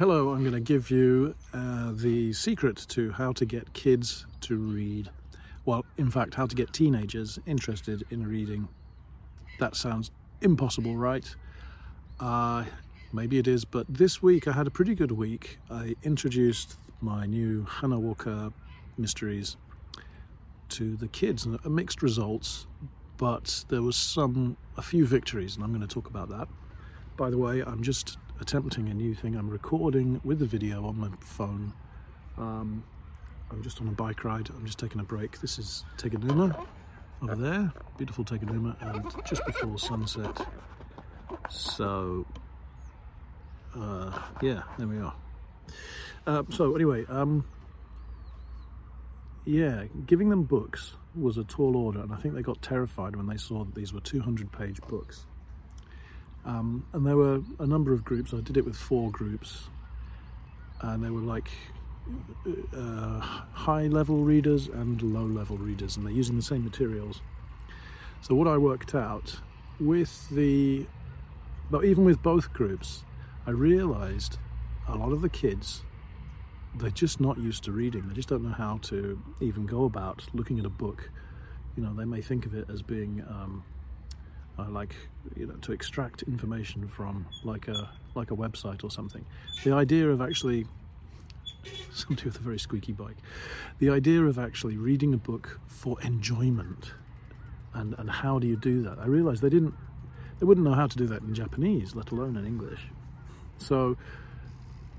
Hello, I'm going to give you uh, the secret to how to get kids to read. Well, in fact, how to get teenagers interested in reading. That sounds impossible, right? Uh, maybe it is, but this week I had a pretty good week. I introduced my new Hannah Walker mysteries to the kids, and mixed results, but there was some a few victories, and I'm going to talk about that. By the way, I'm just attempting a new thing. I'm recording with the video on my phone. Um, I'm just on a bike ride. I'm just taking a break. This is Teganuma over there, beautiful Teganuma, and just before sunset. So, uh, yeah, there we are. Uh, so anyway, um, yeah, giving them books was a tall order, and I think they got terrified when they saw that these were 200-page books. Um, and there were a number of groups. I did it with four groups, and they were like uh, high level readers and low level readers, and they're using the same materials. So, what I worked out with the, but even with both groups, I realized a lot of the kids, they're just not used to reading. They just don't know how to even go about looking at a book. You know, they may think of it as being um, uh, like you know to extract information from like a like a website or something. The idea of actually somebody with a very squeaky bike. The idea of actually reading a book for enjoyment and and how do you do that? I realized they didn't they wouldn't know how to do that in Japanese, let alone in English. So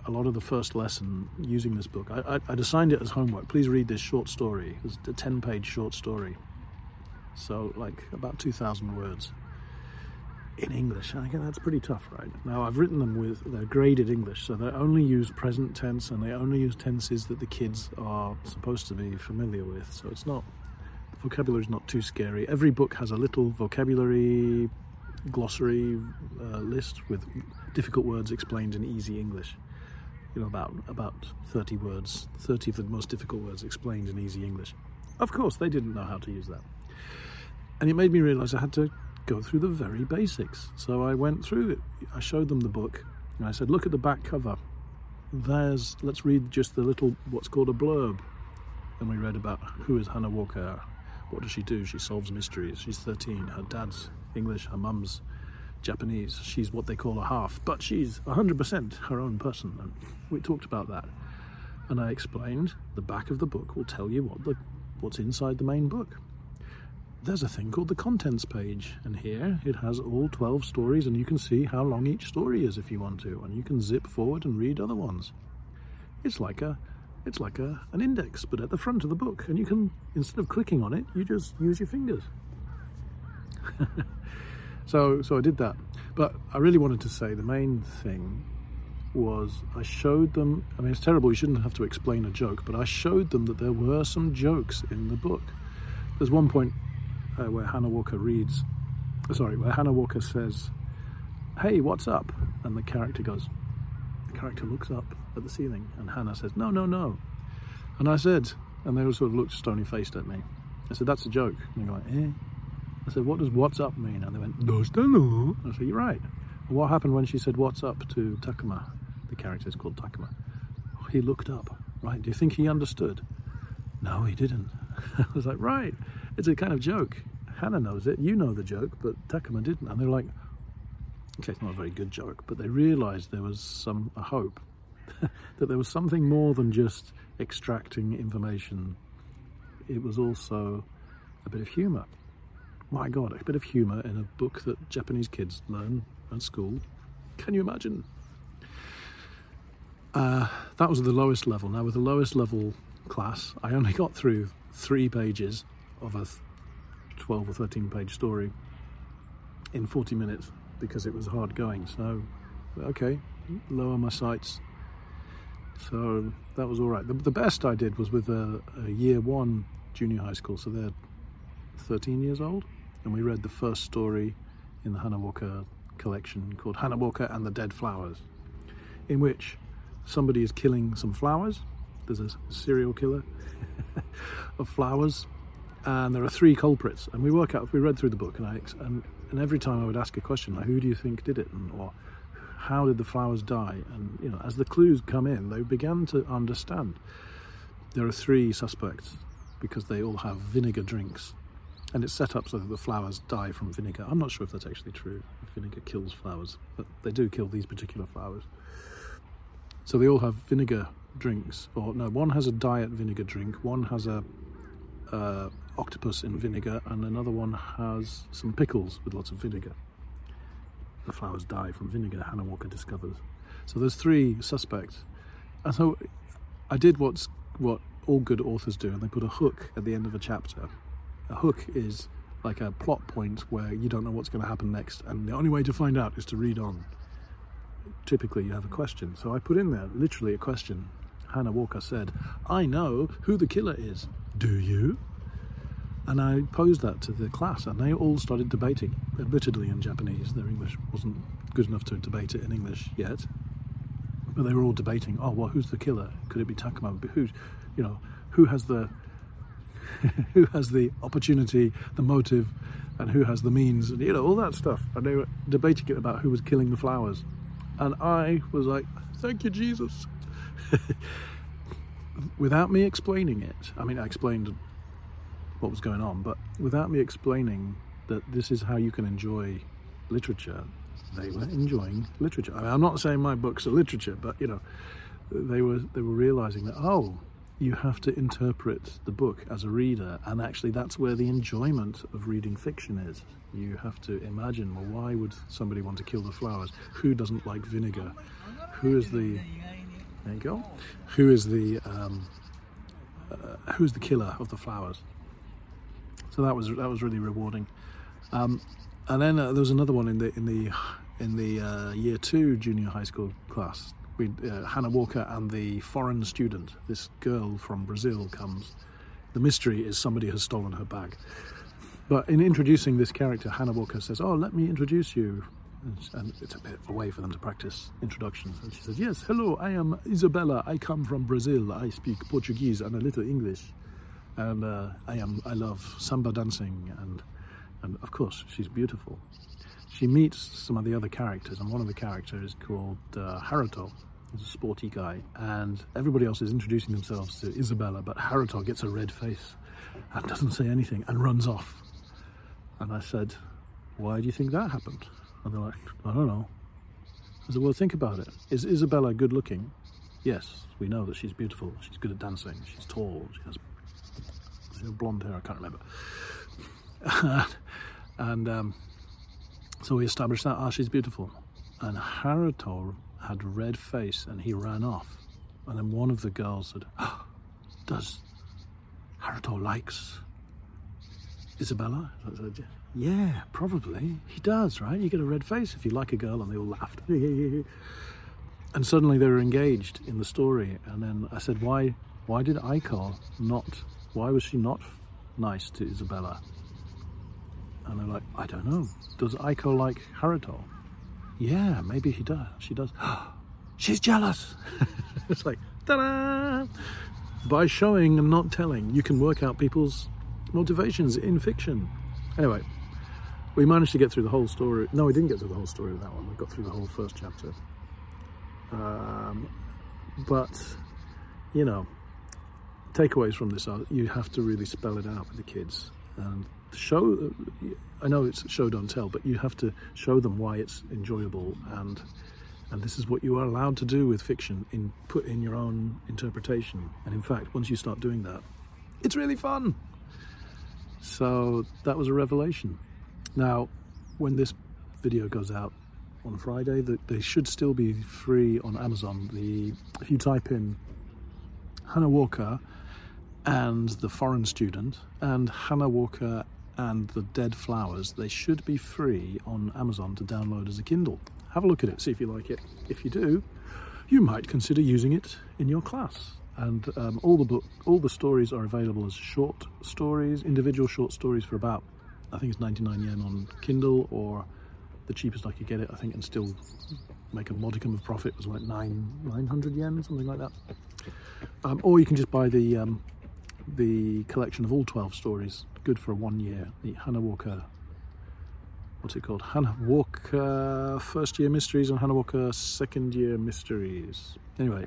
a lot of the first lesson using this book, I, I'd assigned it as homework. Please read this short story. It's a 10 page short story. So, like about 2,000 words in English. I think that's pretty tough, right? Now, I've written them with, they're graded English, so they only use present tense and they only use tenses that the kids are supposed to be familiar with. So it's not, vocabulary is not too scary. Every book has a little vocabulary glossary uh, list with difficult words explained in easy English. You know, about, about 30 words, 30 of the most difficult words explained in easy English. Of course, they didn't know how to use that. And it made me realize I had to go through the very basics. So I went through it. I showed them the book and I said, look at the back cover. There's, let's read just the little, what's called a blurb. And we read about who is Hannah Walker, what does she do? She solves mysteries. She's 13. Her dad's English, her mum's Japanese. She's what they call a half, but she's 100% her own person. And we talked about that. And I explained the back of the book will tell you what the, what's inside the main book there's a thing called the contents page and here it has all 12 stories and you can see how long each story is if you want to and you can zip forward and read other ones. It's like a it's like a an index but at the front of the book and you can instead of clicking on it you just use your fingers. So so I did that. But I really wanted to say the main thing was I showed them I mean it's terrible you shouldn't have to explain a joke but I showed them that there were some jokes in the book. There's one point uh, where Hannah Walker reads, sorry, where Hannah Walker says, hey, what's up? And the character goes, the character looks up at the ceiling and Hannah says, no, no, no. And I said, and they all sort of looked stony faced at me. I said, that's a joke. And they go eh? I said, what does what's up mean? And they went, does know? I said, you're right. And what happened when she said what's up to Takuma? The character is called Takuma. He looked up, right? Do you think he understood? No, he didn't. I was like, right. It's a kind of joke. Hannah knows it, you know the joke, but Takuma didn't. And they're like, okay, it's not a very good joke, but they realized there was some a hope that there was something more than just extracting information. It was also a bit of humor. My God, a bit of humor in a book that Japanese kids learn at school. Can you imagine? Uh, that was the lowest level. Now, with the lowest level class, I only got through three pages of a 12 or 13 page story in 40 minutes because it was hard going. So, okay, lower my sights. So that was all right. The, the best I did was with a, a, year one junior high school. So they're 13 years old. And we read the first story in the Hannah Walker collection called Hannah Walker and the Dead Flowers, in which somebody is killing some flowers. There's a serial killer of flowers and there are three culprits. And we work out, we read through the book, and I and, and every time I would ask a question like, "Who do you think did it?" and or how did the flowers die? And you know, as the clues come in, they began to understand. There are three suspects because they all have vinegar drinks, and it's set up so that the flowers die from vinegar. I'm not sure if that's actually true. If vinegar kills flowers, but they do kill these particular flowers. So they all have vinegar drinks, or no, one has a diet vinegar drink, one has a uh, octopus in vinegar, and another one has some pickles with lots of vinegar. The flowers die from vinegar, Hannah Walker discovers. So there's three suspects. And so I did what's what all good authors do, and they put a hook at the end of a chapter. A hook is like a plot point where you don't know what's going to happen next, and the only way to find out is to read on. Typically, you have a question. So I put in there literally a question. Hannah Walker said, I know who the killer is. Do you? And I posed that to the class, and they all started debating, admittedly in Japanese. Their English wasn't good enough to debate it in English yet. But they were all debating, oh, well, who's the killer? Could it be Takuma? Who, you know, who has the who has the opportunity, the motive, and who has the means, and you know all that stuff. And they were debating it about who was killing the flowers, and I was like, "Thank you, Jesus." without me explaining it, I mean, I explained what was going on, but without me explaining that this is how you can enjoy literature, they were enjoying literature. I mean, I'm not saying my books are literature, but you know, they were they were realizing that oh, you have to interpret the book as a reader, and actually that's where the enjoyment of reading fiction is. You have to imagine, well, why would somebody want to kill the flowers? Who doesn't like vinegar? Who is the there you go? Who is the um, uh, who's the killer of the flowers? So that was that was really rewarding. Um, and then uh, there was another one in the in the in the uh, year two junior high school class we, uh, Hannah Walker and the foreign student, this girl from Brazil, comes. The mystery is somebody has stolen her bag. But in introducing this character, Hannah Walker says, Oh, let me introduce you. And it's a bit of a way for them to practice introductions. And she says, Yes, hello, I am Isabella. I come from Brazil. I speak Portuguese and a little English. And uh, I am I love samba dancing and and of course she's beautiful she meets some of the other characters, and one of the characters is called uh, Haruto. He's a sporty guy, and everybody else is introducing themselves to Isabella, but Haruto gets a red face and doesn't say anything and runs off. And I said, Why do you think that happened? And they're like, I don't know. I said, Well, think about it. Is Isabella good looking? Yes, we know that she's beautiful. She's good at dancing. She's tall. She has, blonde hair. I can't remember. and um, so we established that, ah, she's beautiful. And Haruto had red face and he ran off. And then one of the girls said, oh, Does Haruto likes Isabella? Yeah, probably. He does, right? You get a red face if you like a girl, and they all laughed. and suddenly they were engaged in the story. And then I said, Why why did Aiko not why was she not nice to Isabella? And they're like, I don't know. Does Aiko like Haruto? Yeah, maybe he does. She does. She's jealous. it's like, ta-da! By showing and not telling, you can work out people's motivations in fiction. Anyway, we managed to get through the whole story. No, we didn't get through the whole story with that one. We got through the whole first chapter. Um, but, you know, takeaways from this are you have to really spell it out with the kids and show i know it's show don't tell but you have to show them why it's enjoyable and and this is what you are allowed to do with fiction in put in your own interpretation and in fact once you start doing that it's really fun so that was a revelation now when this video goes out on friday that they should still be free on amazon the if you type in hannah walker and the foreign student and hannah walker and the Dead Flowers, they should be free on Amazon to download as a Kindle. Have a look at it, see if you like it. If you do, you might consider using it in your class. And um, all the book, all the stories are available as short stories, individual short stories for about, I think it's 99 yen on Kindle, or the cheapest I could get it, I think, and still make a modicum of profit was like nine 900 yen, something like that. Um, or you can just buy the um, the collection of all 12 stories good for one year, the Hannah Walker what's it called? Hannah Walker First Year Mysteries and Hannah Walker Second Year Mysteries. Anyway,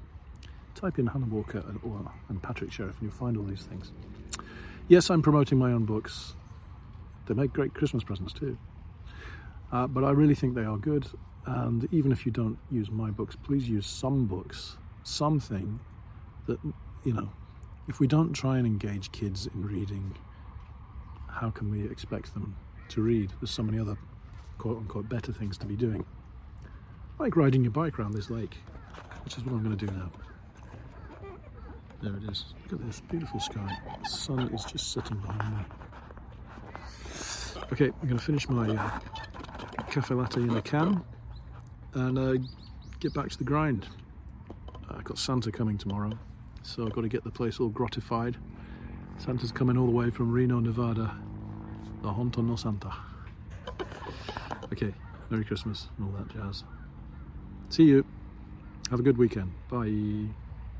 type in Hannah Walker and, or, and Patrick Sheriff and you'll find all these things. Yes, I'm promoting my own books. They make great Christmas presents too. Uh, but I really think they are good. And even if you don't use my books, please use some books, something that, you know, if we don't try and engage kids in reading, how can we expect them to read? There's so many other quote unquote better things to be doing. Like riding your bike around this lake, which is what I'm going to do now. There it is. Look at this beautiful sky. The sun is just setting behind me. Okay, I'm going to finish my uh, cafe latte in a can and uh, get back to the grind. Uh, I've got Santa coming tomorrow, so I've got to get the place all gratified. Santa's coming all the way from Reno, Nevada. The Honto no Santa. Okay, Merry Christmas and all that jazz. See you. Have a good weekend. Bye.